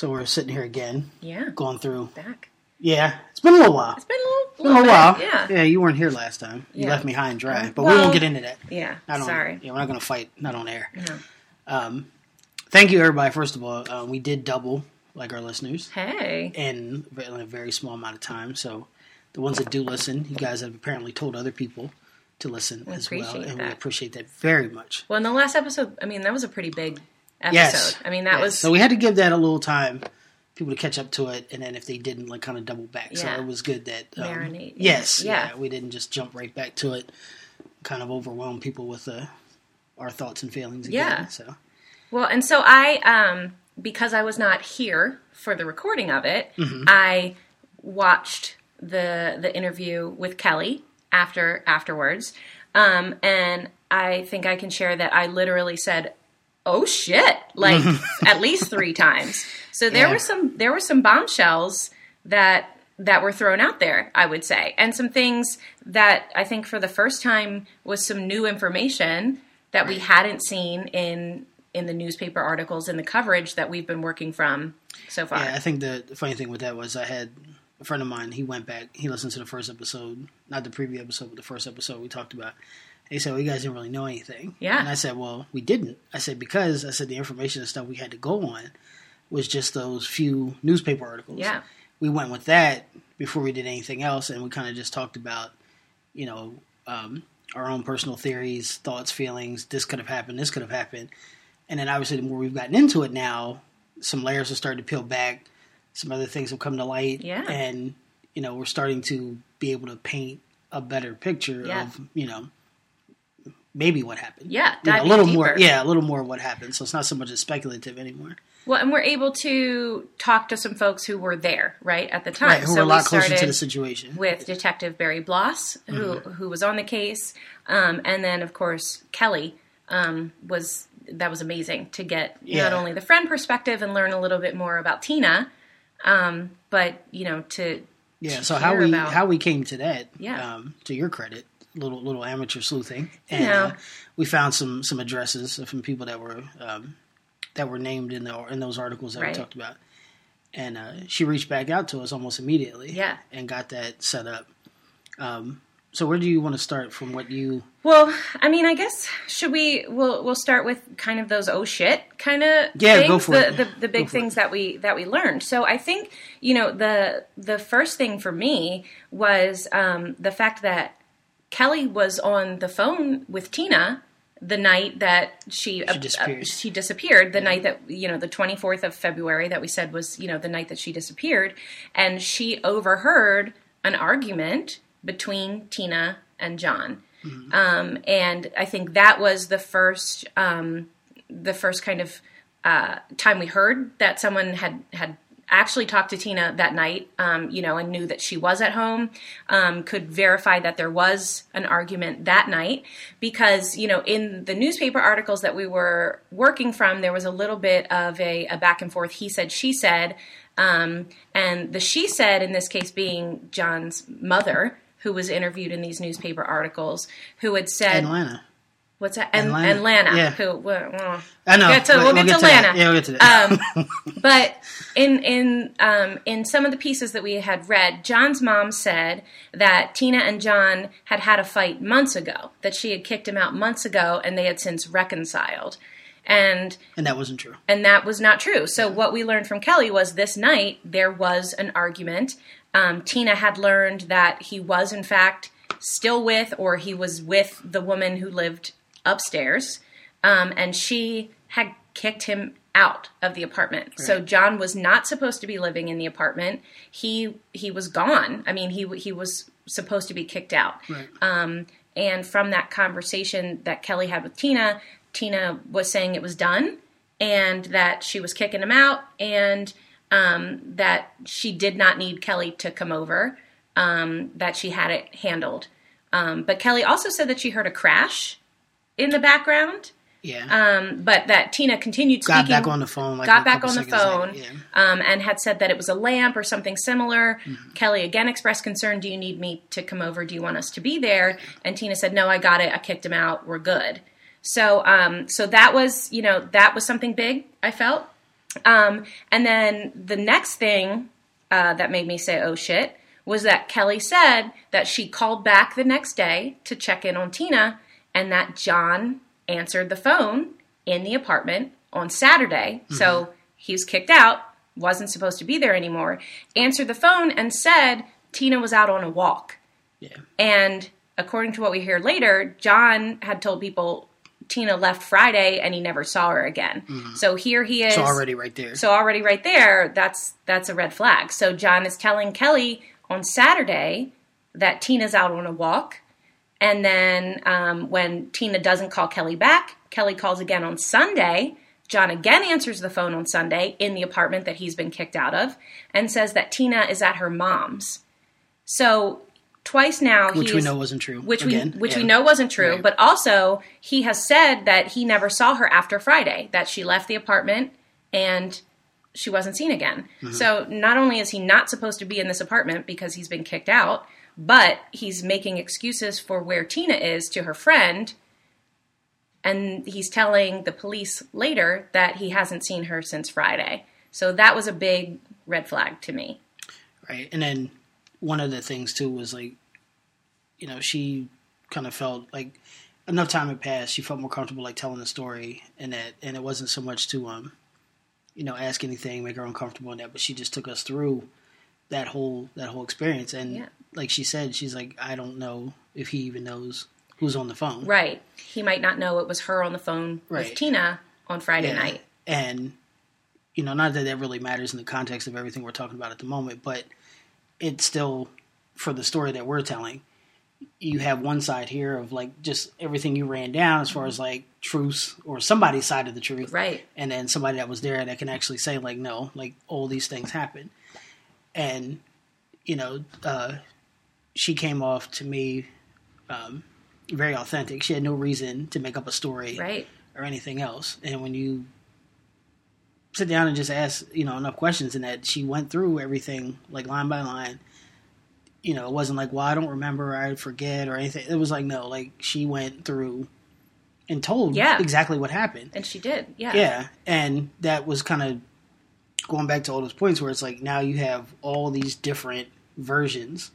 So we're sitting here again, Yeah. going through. Back. Yeah, it's been a little while. It's been a little, It's been a little bit, while. Yeah. yeah. You weren't here last time. You Yeah. left me high and dry, but we won't get into that. Yeah. Not on, Sorry. Yeah, we're not going to fight. Not on air. No. Um, thank you, everybody. First of all, uh, we did double like our listeners Hey. in a very small amount of time. So the ones that do listen, you guys have apparently told other people to listen We as well, and we appreciate that very much. Well, in the last episode, I mean, that was a pretty big episode. Yes, I mean, that Yes. was. so we had to give that a little time. People to catch up to it, and then if they didn't, like kind of double back. So it was good that um, Marinate. Yes, Yeah. yeah. we didn't just jump right back to it. Kind of overwhelm people with uh, our thoughts and feelings. Again, Yeah. So Well, and so I, um, because I was not here for the recording of it, Mm-hmm. I watched the the interview with Kelly after afterwards, um, and I think I can share that I literally said, "Oh shit!" like at least three times. So there Yeah. were some there were some bombshells that that were thrown out there, I would say, and some things that I think for the first time was some new information that we hadn't seen in in the newspaper articles and the coverage that we've been working from so far. yeah, I think the, the funny thing with that was I had a friend of mine. He went back. He listened to the first episode, not the preview episode, but the first episode we talked about. He said, "Well, you guys didn't really know anything." Yeah. And I said, "Well, we didn't." I said because I said the information and stuff we had to go on was just those few newspaper articles. Yeah. We went with that before we did anything else, and we kind of just talked about, you know, um, our own personal theories, thoughts, feelings. This could have happened. This could have happened. And then obviously, the more we've gotten into it now, some layers have started to peel back. Some other things have come to light. Yeah. And, you know, we're starting to be able to paint a better picture Yeah. of, you know, maybe what happened. Yeah, You know, a little deeper. more. Yeah, a little more of what happened. So it's not so much as speculative anymore. Well, and we're able to talk to some folks who were there, right, at the time. Right. Who so are a lot we closer to the situation. with Detective Barry Bloss, who Mm-hmm. who was on the case, um, and then of course Kelly um, was that was amazing to get Yeah. not only the friend perspective and learn a little bit more about Tina, um, but you know to Yeah. So how we about- how we came to that? Yeah. Um, to your credit, little little amateur sleuthing, and know. uh, we found some some addresses from people that were um, that were named in the in those articles that Right. we talked about. And uh, she reached back out to us almost immediately. Yeah. And got that set up. Um, so where do you want to start from what you? Well, I mean, I guess should we? We'll we'll start with kind of those oh shit kind of Yeah, things, go for the, it. the the big things that we that we learned. So I think you know the the first thing for me was um, the fact that Kelly was on the phone with Tina the night that she uh, disappeared. she disappeared the night that you know the 24th of February that we said was you know the night that she disappeared and she overheard an argument between Tina and John. Um, and I think that was the first um, the first kind of uh, time we heard that someone had had actually talked to Tina that night, um, you know, and knew that she was at home, um, could verify that there was an argument that night because you know in the newspaper articles that we were working from, there was a little bit of a, a back and forth. He said, she said, um, and the she said in this case being John's mother. Who was interviewed in these newspaper articles? Who had said, Atlanta. "What's that?" And, And Lana. and Lana, Yeah. who well, well, I know. Get to- We'll- we'll we'll get to that. Lana. Yeah, we'll get to that. Um, but in in um, in some of the pieces that we had read, John's mom said that Tina and John had had a fight months ago. That she had kicked him out months ago, and they had since reconciled. And and that wasn't true. and that was not true. So what we learned from Kelly was this night there was an argument. Um, Tina had learned that he was in fact still with, or he was with the woman who lived upstairs, um, and she had kicked him out of the apartment. So John was not supposed to be living in the apartment. He he was gone. I mean, he he was supposed to be kicked out. Right. Um, and from that conversation that Kelly had with Tina, Tina was saying it was done and that she was kicking him out and um, that she did not need Kelly to come over, um, that she had it handled. Um, but Kelly also said that she heard a crash in the background, yeah. um, but that Tina continued speaking. got back on the phone. Like got back on the phone. Yeah. um, and had said that it was a lamp or something similar. Mm-hmm. Kelly again expressed concern. Do you need me to come over? Do you want us to be there? And Tina said, No, I got it. I kicked him out. We're good. So, um, so that was, you know, that was something big. I felt. Um, and then the next thing uh, that made me say, oh shit, was that Kelly said that she called back the next day to check in on Tina and that John answered the phone in the apartment on Saturday. Mm-hmm. So he was kicked out, wasn't supposed to be there anymore, answered the phone and said Tina was out on a walk. Yeah. And according to what we hear later, John had told people Tina left Friday and he never saw her again. Mm-hmm. So here he is. So already right there. So already right there, that's that's a red flag. So John is telling Kelly on Saturday that Tina's out on a walk. And then um, when Tina doesn't call Kelly back, Kelly calls again on Sunday. John again answers the phone on Sunday in the apartment that he's been kicked out of and says that Tina is at her mom's. So twice now, he which we know wasn't true. Which again. we which yeah. we know wasn't true, right. but also he has said that he never saw her after Friday. That she left the apartment and she wasn't seen again. Mm-hmm. So not only is he not supposed to be in this apartment because he's been kicked out, but he's making excuses for where Tina is to her friend. And he's telling the police later that he hasn't seen her since Friday. So that was a big red flag to me. Right. And then one of the things too was like, you know, she kind of felt like enough time had passed. She felt more comfortable like telling the story, and that, and it wasn't so much to um, you know, ask anything, make her uncomfortable in that. But she just took us through that whole that whole experience, and yeah. Like she said, she's like, I don't know if he even knows who's on the phone. Right. He might not know it was her on the phone right. with Tina on Friday yeah. night. And you know, not that that really matters in the context of everything we're talking about at the moment, but it's still for the story that we're telling. You have one side here of like just everything you ran down as far as like truths or somebody's side of the truth, right? And then somebody that was there that can actually say like, no, like all these things happen, and you know, uh, she came off to me um, very authentic. She had no reason to make up a story, right, or anything else. And when you sit down and just ask, you know, enough questions, and that she went through everything like line by line. You know, it wasn't like, well, I don't remember, I forget, or anything. It was like, no, like she went through and told yeah. exactly what happened. And she did, yeah. Yeah, and that was kind of going back to all those points where it's like now you have all these different versions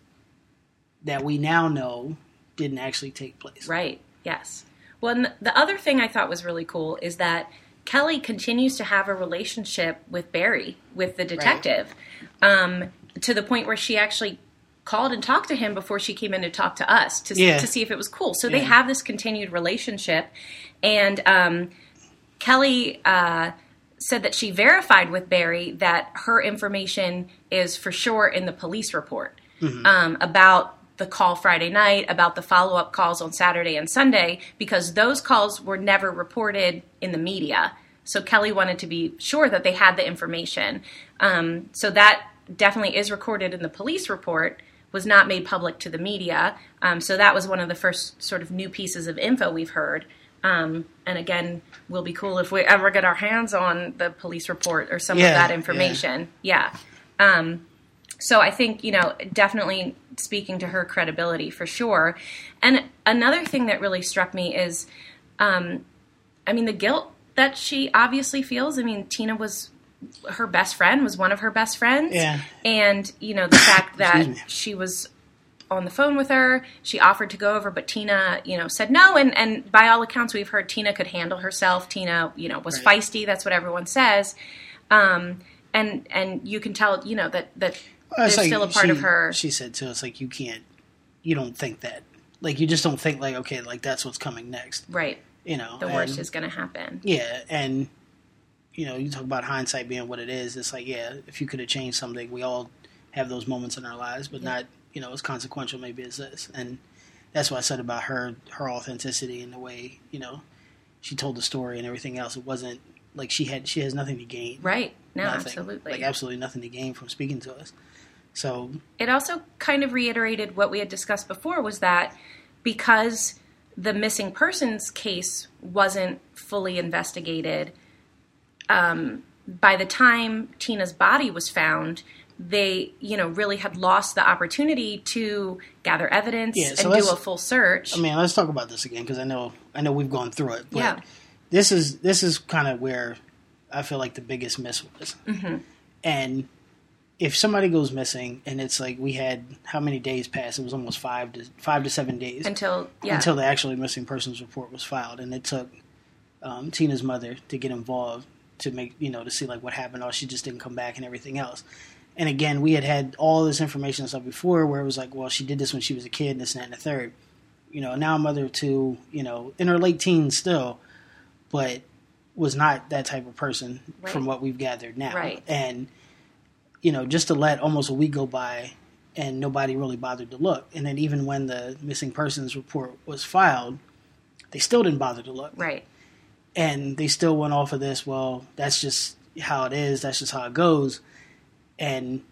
that we now know didn't actually take place. Right. Yes. Well, the other thing I thought was really cool is that Kelly continues to have a relationship with Barry, with the detective, right. um, to the point where she actually called and talked to him before she came in to talk to us to, yeah. to see if it was cool. So yeah. they have this continued relationship. And um, Kelly uh, said that she verified with Barry that her information is for sure in the police report mm-hmm. um, about the call Friday night, about the follow up calls on Saturday and Sunday, because those calls were never reported in the media. So Kelly wanted to be sure that they had the information. Um, so that definitely is recorded in the police report, was not made public to the media. Um, so that was one of the first sort of new pieces of info we've heard. Um, and again, we'll be cool if we ever get our hands on the police report or some yeah, of that information. Yeah. yeah. So I think, you know, definitely speaking to her credibility for sure. And another thing that really struck me is, um, I mean, the guilt that she obviously feels. I mean, Tina was her best friend, was one of her best friends. Yeah. And, you know, the fact that she was on the phone with her, she offered to go over, but Tina, you know, said no. And, and by all accounts, we've heard Tina could handle herself. Tina, you know, was right. feisty. That's what everyone says. Um, and, and you can tell, you know, that, that well, there's like still a part she, of her. She said to us, like, you can't, you don't think that. Like, you just don't think, like, okay, like, that's what's coming next. Right. You know, the worst is going to happen. Yeah. And, you know, you talk about hindsight being what it is. It's like, yeah, if you could have changed something, we all have those moments in our lives, but yeah. not, you know, as consequential maybe as this. And that's what I said about her, her authenticity and the way, you know, she told the story and everything else. It wasn't like she had, she has nothing to gain. Right. No, nothing. absolutely. Like absolutely nothing to gain from speaking to us. So it also kind of reiterated what we had discussed before was that because the missing persons case wasn't fully investigated, um, by the time Tina's body was found, they, you know, really had lost the opportunity to gather evidence yeah, so and do a full search. I mean, let's talk about this again because I know I know we've gone through it. yeah. This is this is kind of where I feel like the biggest miss was. Mm-hmm. And if somebody goes missing, and it's like we had how many days passed? It was almost five to five to seven days Until yeah. until the actually missing persons report was filed, and it took um, Tina's mother to get involved to make you know to see like what happened. Oh, she just didn't come back and everything else. And again, we had had all this information and stuff before, where it was like, well, she did this when she was a kid, and this and that and the third. You know, now a mother of two, you know, in her late teens still, but was not that type of person Right. from what we've gathered now. Right. And you know, just to let almost a week go by and nobody really bothered to look. And then even when the missing persons report was filed, they still didn't bother to look. right. And they still went off of this, well, that's just how it is, that's just how it goes. And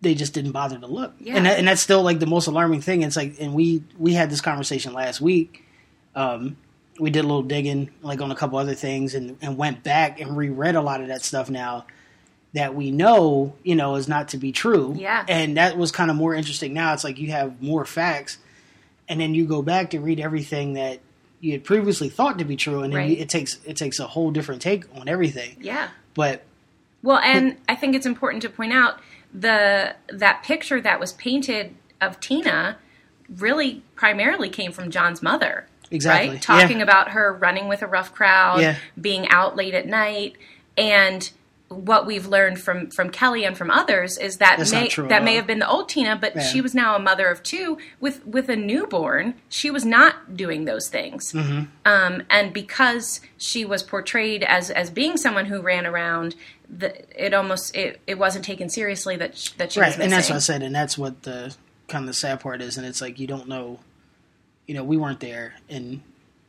they just didn't bother to look. Yeah. And that, and that's still like the most alarming thing. It's like and we we had this conversation last week. Um we did a little digging like on a couple other things and, and went back and reread a lot of that stuff now that we know, you know, is not to be true. Yeah. And that was kind of more interesting now. It's like you have more facts and then you go back to read everything that you had previously thought to be true and then Right. you, it takes it takes a whole different take on everything. Yeah. But Well, and I think it's important to point out the that picture that was painted of Tina really primarily came from John's mother. Exactly, Right? Talking yeah. about her running with a rough crowd, Yeah. being out late at night, and what we've learned from from Kelly and from others is that That's may that may have been the old Tina, but Yeah. she was now a mother of two with with a newborn. She was not doing those things, Mm-hmm. um, and because she was portrayed as as being someone who ran around, the, it almost it, it wasn't taken seriously that sh- that she was right, and that's what I said, and that's what the kind of the sad part is, and it's like you don't know, you know, we weren't there and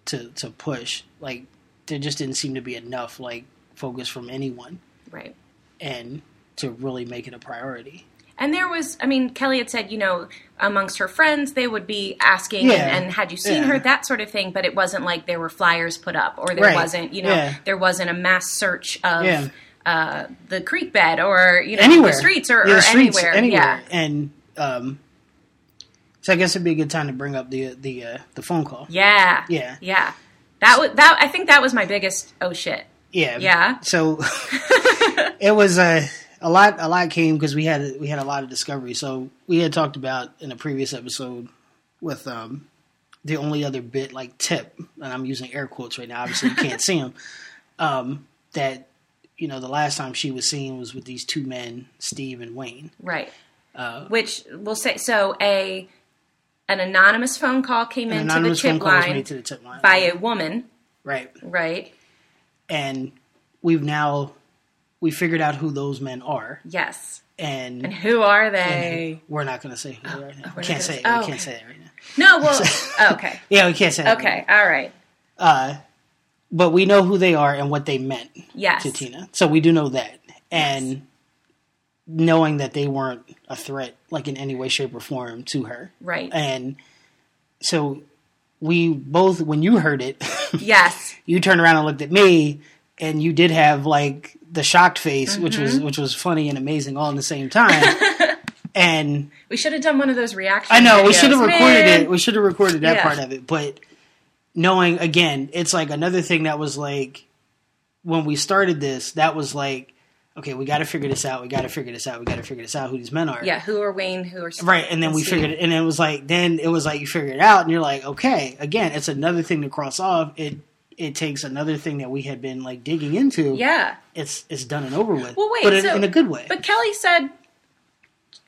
to to push like there just didn't seem to be enough like focus from anyone right. and to really make it a priority. And there was, I mean, Kelly had said, you know, amongst her friends, they would be asking, Yeah. and, and had you seen Yeah. her, that sort of thing. But it wasn't like there were flyers put up, or there Right. wasn't, you know, Yeah. there wasn't a mass search of uh, the creek bed or you know anywhere, the streets or, or streets, anywhere. anywhere. Yeah, And um, so I guess it'd be a good time to bring up the the uh, the phone call. yeah, Yeah. yeah. That was that. I think that was my biggest. Oh shit! Yeah, Yeah. So it was a a lot. A lot came because we had we had a lot of discovery. So we had talked about in a previous episode with um the only other bit like tip, and I'm using air quotes right now. Obviously, you can't see them. Um, that you know the last time she was seen was with these two men, Steve and Wayne. Right. Uh, Which we'll say. So a an anonymous phone call came into the anonymous tip line to the tip line by a woman. right, Right. And we've now we figured out who those men are, Yes. and, And who are they? we're not going to say who they are now. we're we can't say it. oh, we can't say it right now. No. Well. oh, okay. Yeah, we can't say that. Okay. All right. Uh, but we know who they are and what they meant Yes. to Tina. So we do know that. And knowing that they weren't a threat, like in any way, shape, or form to her. Right. And so we both, when you heard it, Yes. you turned around and looked at me, and you did have like the shocked face, which Mm-hmm. was which was funny and amazing all in the same time. and We should have done one of those reactions. I know we should have recorded Man. it. We should have recorded that Yeah. part of it. But knowing again, it's like another thing that was like when we started this. That was like, okay, we got to figure this out. We got to figure this out. We got to figure this out. Who these men are? Yeah. Who are Wayne? Who are Right, and then we Steve. figured it, and it was like, then it was like you figure it out, and you're like, okay, again, it's another thing to cross off. It it takes another thing that we had been like digging into. Yeah. it's it's done and over with. Well, wait. but in, so, in a good way, But Kelly said.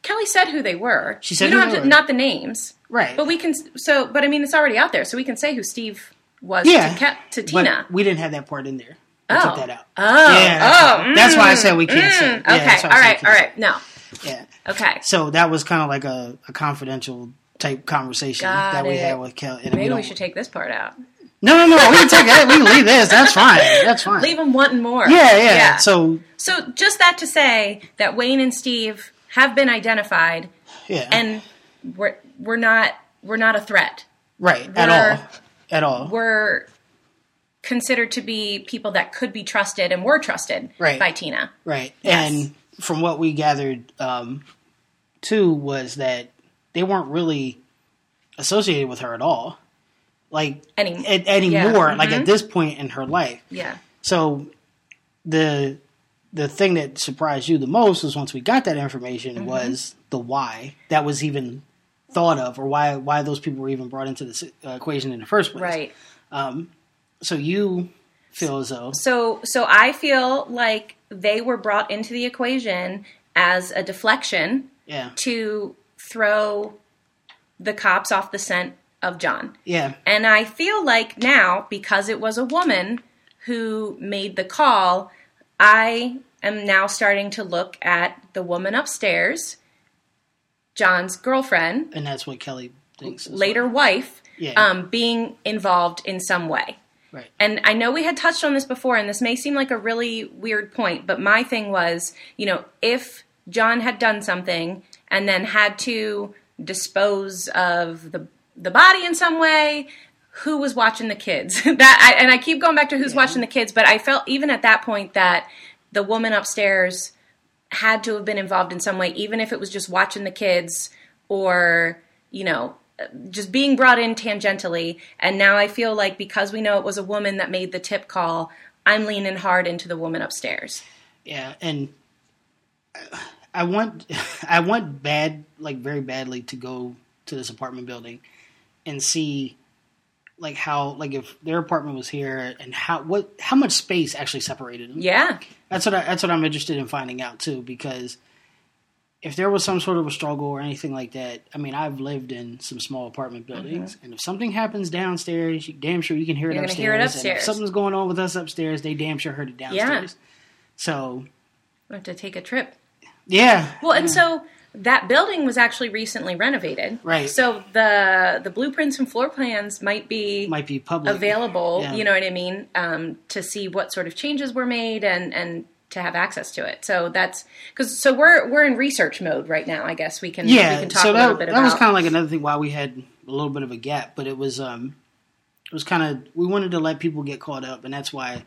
Kelly said who they were. She said we don't who have they to, were. not the names, right? but we can. So, but I mean, it's already out there, so we can say who Steve was yeah, to, Ke- to but Tina. we didn't have that part in there. We Oh. took that out. Oh, Yeah, that's oh, why- that's why I mm, said we can't say mm, Yeah, okay, all why I said we right, all say right. No, Yeah. okay. So that was kind of like a, a confidential type conversation Got that we had with Kelly. Maybe we, don't- should take this part out. No, no, no. We can take that. We can leave this. That's fine. That's fine. Leave them wanting more. Yeah, yeah, So So just that to say that Wayne and Steve have been identified, yeah, and we're we're not we're not a threat. right at we're- all, at all. We're considered to be people that could be trusted and were trusted Right. by Tina. Right. Yes. And from what we gathered, um, too, was that they weren't really associated with her at all. Like Any- at, anymore, yeah, like mhm. at this point in her life. Yeah. So the the thing that surprised you the most was once we got that information Mm-hmm. was the why that was even thought of or why why those people were even brought into the si- uh, equation in the first place. Right. So you feel as though So so I feel like they were brought into the equation as a deflection yeah to throw the cops off the scent of John. yeah And I feel like now, because it was a woman who made the call, I am now starting to look at the woman upstairs, John's girlfriend, and that's what Kelly thinks. later well. wife, Yeah. um, being involved in some way. Right And I know we had touched on this before, and this may seem like a really weird point, but my thing was, you know, if John had done something and then had to dispose of the the body in some way, who was watching the kids? that I, and I keep going back to who's watching the kids, but I felt even at that point that the woman upstairs had to have been involved in some way, even if it was just watching the kids or, you know, just being brought in tangentially. And now I feel like because we know it was a woman that made the tip call, I'm leaning hard into the woman upstairs. Yeah, and I want I want bad like very badly to go to this apartment building and see like how like if their apartment was here and how what how much space actually separated them. Yeah. That's what I, that's what I'm interested in finding out too because if there was some sort of a struggle or anything like that, I mean, I've lived in some small apartment buildings, and if something happens downstairs, you damn sure you can hear it Mm-hmm. You're upstairs. hear it And if something's going on with us upstairs, they damn sure heard it downstairs. So I have to take a trip. yeah, Well, and so that building was actually recently renovated. Right. So the the blueprints and floor plans might be might be public available, Yeah. you know what I mean, um, to see what sort of changes were made and and to have access to it. So that's because so we're we're in research mode right now. I guess we can Yeah, we can talk so a that, little bit about it. that about was kind of like another thing why we had a little bit of a gap, but it was um, it was kind of we wanted to let people get caught up, and that's why,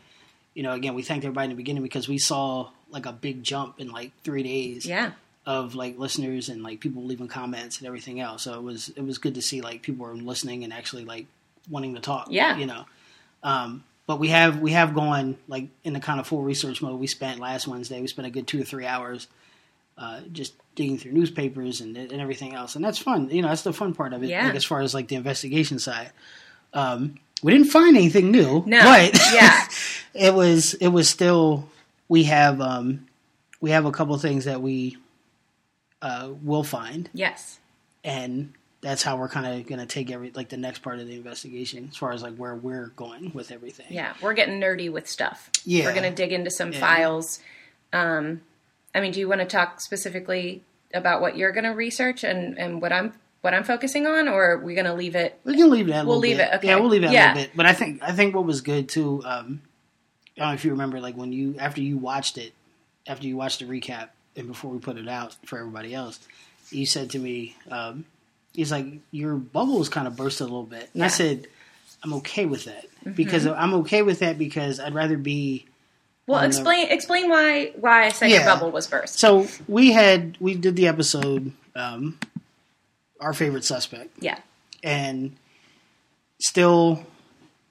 you know, again we thanked everybody in the beginning because we saw like a big jump in like three days yeah of like listeners and like people leaving comments and everything else. So it was it was good to see like people were listening and actually like wanting to talk. Yeah. you know. Um, but we have we have gone like in the kind of full research mode. We spent last Wednesday. We spent a good two or three hours uh, just digging through newspapers and and everything else, and that's fun. You know, that's the fun part of it. Yeah. Like as far as like the investigation side. Um, we didn't find anything new. No. but Yeah. it was it was still we have um, we have a couple things that we uh, will find, yes and that's how we're kind of going to take every like the next part of the investigation as far as like where we're going with everything. yeah we're getting nerdy with stuff. Yeah. we're gonna dig into some Yeah. files. Um, I mean, do you want to talk specifically about what you're gonna research and and what I'm what I'm focusing on, or are we gonna leave it? We can leave. A We'll leave bit. it, okay. Yeah, we'll leave it Yeah. a little bit. But I think I think what was good too. Um, I don't know if you remember, like when you after you watched it, after you watched the recap, and before we put it out for everybody else, you said to me, um, "He's like your bubbles kind of burst a little bit," and I said, "I'm okay with that Mm-hmm. because I'm okay with that because I'd rather be." Well, on the- explain explain why why I said your bubble was burst. So we had we did the episode, um, our favorite suspect. Yeah, and still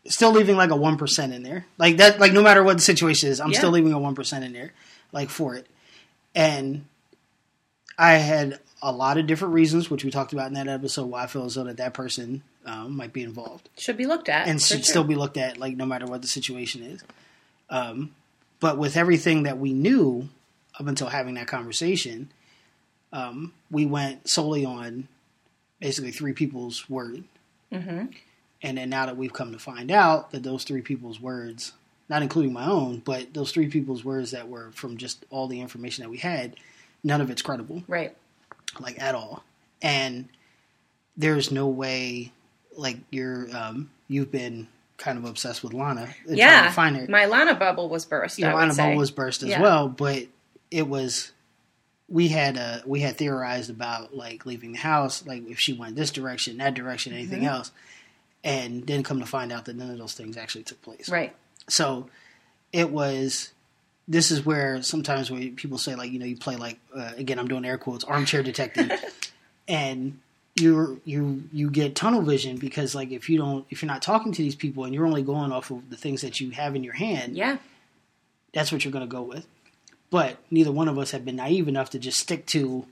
still leaving like a 1% in there like that like no matter what the situation is i'm Yeah. still leaving a 1% in there like for it and i had a lot of different reasons which we talked about in that episode why i feel as though that that person um, might be involved should be looked at and should sure. still be looked at like no matter what the situation is um, but with everything that we knew up until having that conversation um, we went solely on basically three people's word Mhm. and then now that we've come to find out that those three people's words not including my own but those three people's words that were from just all the information that we had none of it's credible right. Like at all. And there's no way, like you're, um, you've been kind of obsessed with Lana. Yeah, to find her. my Lana bubble was burst. Your Lana say. bubble was burst as Yeah. well, but it was. We had uh, we had theorized about like leaving the house, like if she went this direction, that direction, anything Mm-hmm. else, and then come to find out that none of those things actually took place. right. So it was. This is where sometimes when people say like you know you play like uh, again I'm doing air quotes armchair detective, and you you you get tunnel vision because like if you don't if you're not talking to these people and you're only going off of the things that you have in your hand, Yeah. that's what you're going to go with. But neither one of us have been naive enough to just stick to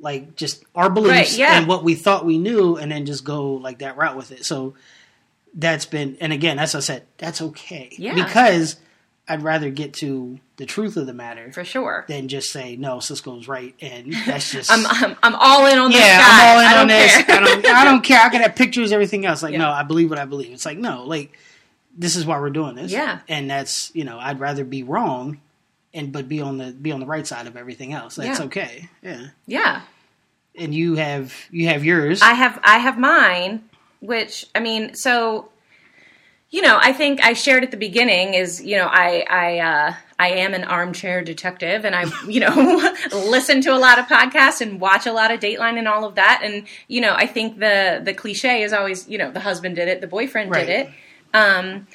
like just our beliefs Right, yeah. and what we thought we knew, and then just go like that route with it. So that's been, and again, as I said, that's okay. Yeah. Because I'd rather get to the truth of the matter for sure. than just say no, Cisco's right, and that's just I'm, I'm I'm all in on this yeah, guy. I'm all in I on this. care. I don't, I don't care. I can have pictures, everything else. Like, Yeah. no, I believe what I believe. It's like, no, like, this is why we're doing this. Yeah. and that's you know, I'd rather be wrong, and but be on the be on the right side of everything else. That's Yeah. okay. Yeah, yeah. and you have you have yours. I have I have mine, which I mean, so you know, I think I shared at the beginning is you know I I uh, I am an armchair detective, and I you know listen to a lot of podcasts and watch a lot of Dateline and all of that, and you know I think the the cliche is always you know the husband did it, the boyfriend Right. did it, um,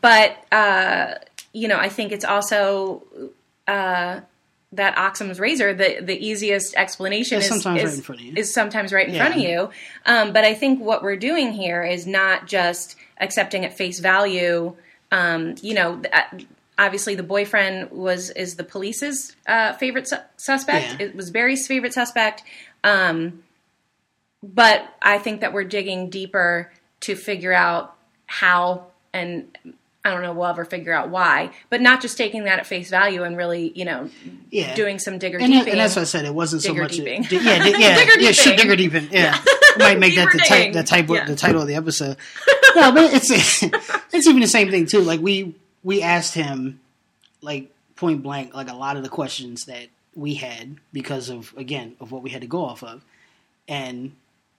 but uh, you know I think it's also. Uh, that Occam's razor, the the easiest explanation It's is sometimes is, right in front of you. is sometimes right in Yeah. front of you. Um, but I think what we're doing here is not just accepting at face value. Um, you know, uh, obviously the boyfriend was is the police's uh, favorite su- suspect. Yeah. It was Barry's favorite suspect. Um, but I think that we're digging deeper to figure out how and. I don't know. We'll ever figure out why, but not just taking that at face value and really, you know, yeah, doing some digger and, deeping. and that's what I said. It wasn't so much. deeping. di- yeah, di- yeah, Digger yeah. Deeping. digger deeping. Yeah, I might make that the, Deeper the type, Yeah. the title of the episode. no, but it's it's even the same thing too. Like we we asked him like point blank like a lot of the questions that we had because of again of what we had to go off of, and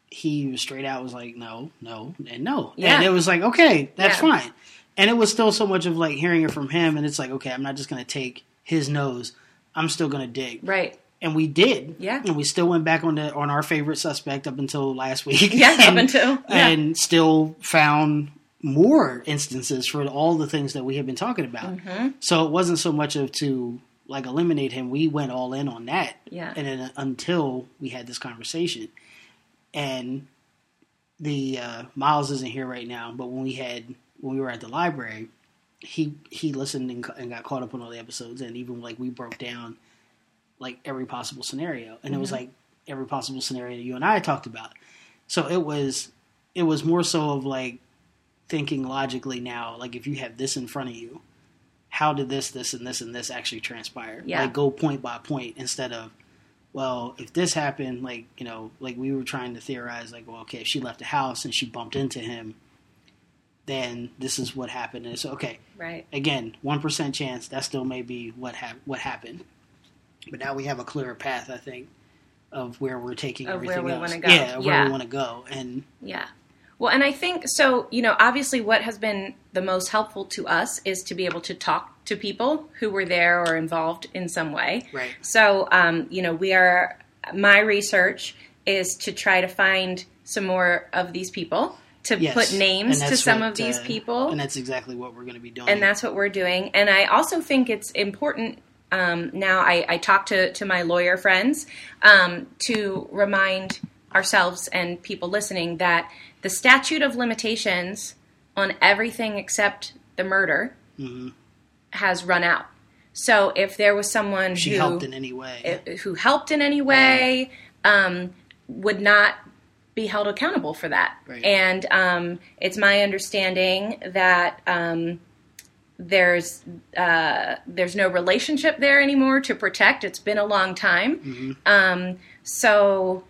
he was straight out was like no, no, and no, Yeah. and it was like okay, that's Yeah. fine. And it was still so much of like hearing it from him, and it's like okay, I'm not just gonna take his nose. I'm still gonna dig right. And we did. Yeah. and we still went back on the on our favorite suspect up until last week. Yeah, up and, until- yeah. and still found more instances for all the things that we have been talking about. Mm-hmm. So it wasn't so much of to like eliminate him. We went all in on that. Yeah. and then until we had this conversation, and the uh, Miles isn't here right now, but when we had when we were at the library, he he listened and, and got caught up on all the episodes, and even like we broke down like every possible scenario, and it was mm-hmm. like every possible scenario you and I talked about. So it was it was more so of like thinking logically now, like if you have this in front of you, how did this, this, and this, and this actually transpire? Yeah. Like go point by point instead of, well, if this happened, like you know, like we were trying to theorize, like, well, okay, if she left the house and she bumped into him, then this is what happened. And so, okay, Right. again, one percent chance that still may be what hap- what happened. But now we have a clearer path, I think, of where we're taking Of where everything we else. go. Yeah, where Yeah. we want to go, and Yeah. Well, and I think so, you know, obviously what has been the most helpful to us is to be able to talk to people who were there or involved in some way. Right. So, um, you know, we are, my research is to try to find some more of these people, to yes, put names to some what, of these uh, people. and that's exactly what we're going to be doing. and that's what we're doing. And I also think it's important um, now. I, I talk to to my lawyer friends um, to remind ourselves and people listening that the statute of limitations on everything except the murder has run out. So if there was someone Mm-hmm. she who helped in any way. who helped in any way um, would not be held accountable for that. Right. And um, it's my understanding that um, there's uh, there's no relationship there anymore to protect. It's been a long time, Mm-hmm. um, so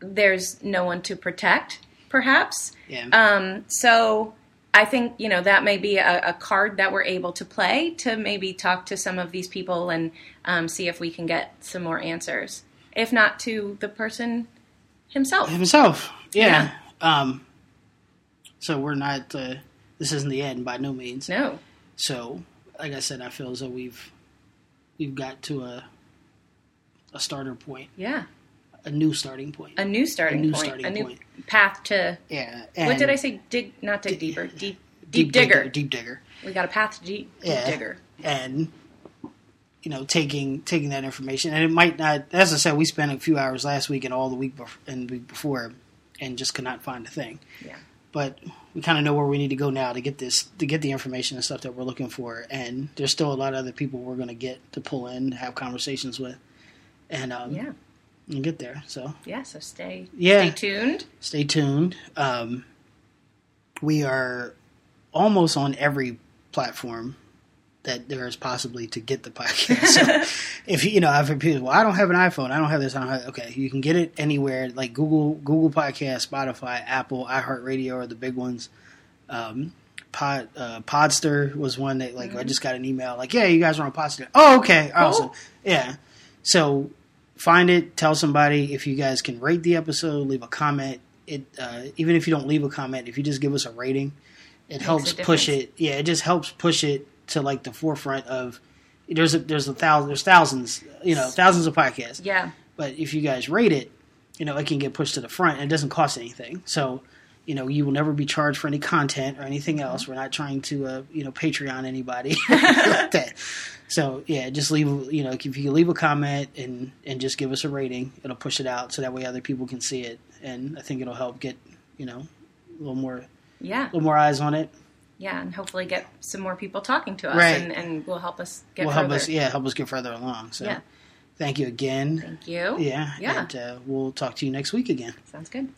there's no one to protect, perhaps. yeah, Um, so I think you know that may be a, a card that we're able to play to maybe talk to some of these people and um, see if we can get some more answers. If not to the person himself. himself. Yeah. Um. So we're not. Uh, this isn't the end by no means. No. So, like I said, I feel as though we've we've got to a a starter point, Yeah. a new starting point. A new starting new point. starting a new point. path to. yeah. what did I say? Dig. Not dig deeper. Deep. Deep, digger. Deep digger. We got a path to deep, deep Yeah. digger. and you know taking taking that information and it might not as i said we spent a few hours last week and all the week bef- and week before and just could not find a thing Yeah. But we kind of know where we need to go now to get this to get the information and stuff that we're looking for. And there's still a lot of other people we're going to get to pull in, have conversations with, and um, Yeah. and get there. So Yeah. So stay Yeah. stay tuned. stay tuned. Um, we are almost on every platform that there is possibly to get the podcast. So if you, know, I've heard people, well, I don't have an iPhone, I don't have this, I don't have. Okay, you can get it anywhere, like Google, Google Podcast, Spotify, Apple, iHeartRadio are the big ones. Um, Pod, uh, Podster was one that like I just got an email like, yeah, you guys are on Podster. Oh, okay, awesome, yeah. So find it, tell somebody if you guys can rate the episode, leave a comment. It uh, even if you don't leave a comment, if you just give us a rating, it helps push it. Yeah, it just helps push it to like the forefront of. There's a there's a thousand there's thousands you know thousands of podcasts, Yeah. but if you guys rate it, you know it can get pushed to the front. and It doesn't cost anything, so you know you will never be charged for any content or anything Mm-hmm. else. We're not trying to uh, you know Patreon anybody like that. So yeah, just leave you know if you leave a comment and and just give us a rating, it'll push it out so that way other people can see it, and I think it'll help get you know a little more Yeah. a little more eyes on it. Yeah. And hopefully get some more people talking to us, Right. and, and will help us get will further. help us yeah help us get further along. So Yeah. thank you again. Thank you. Yeah, Yeah. and uh, we'll talk to you next week again. Sounds good.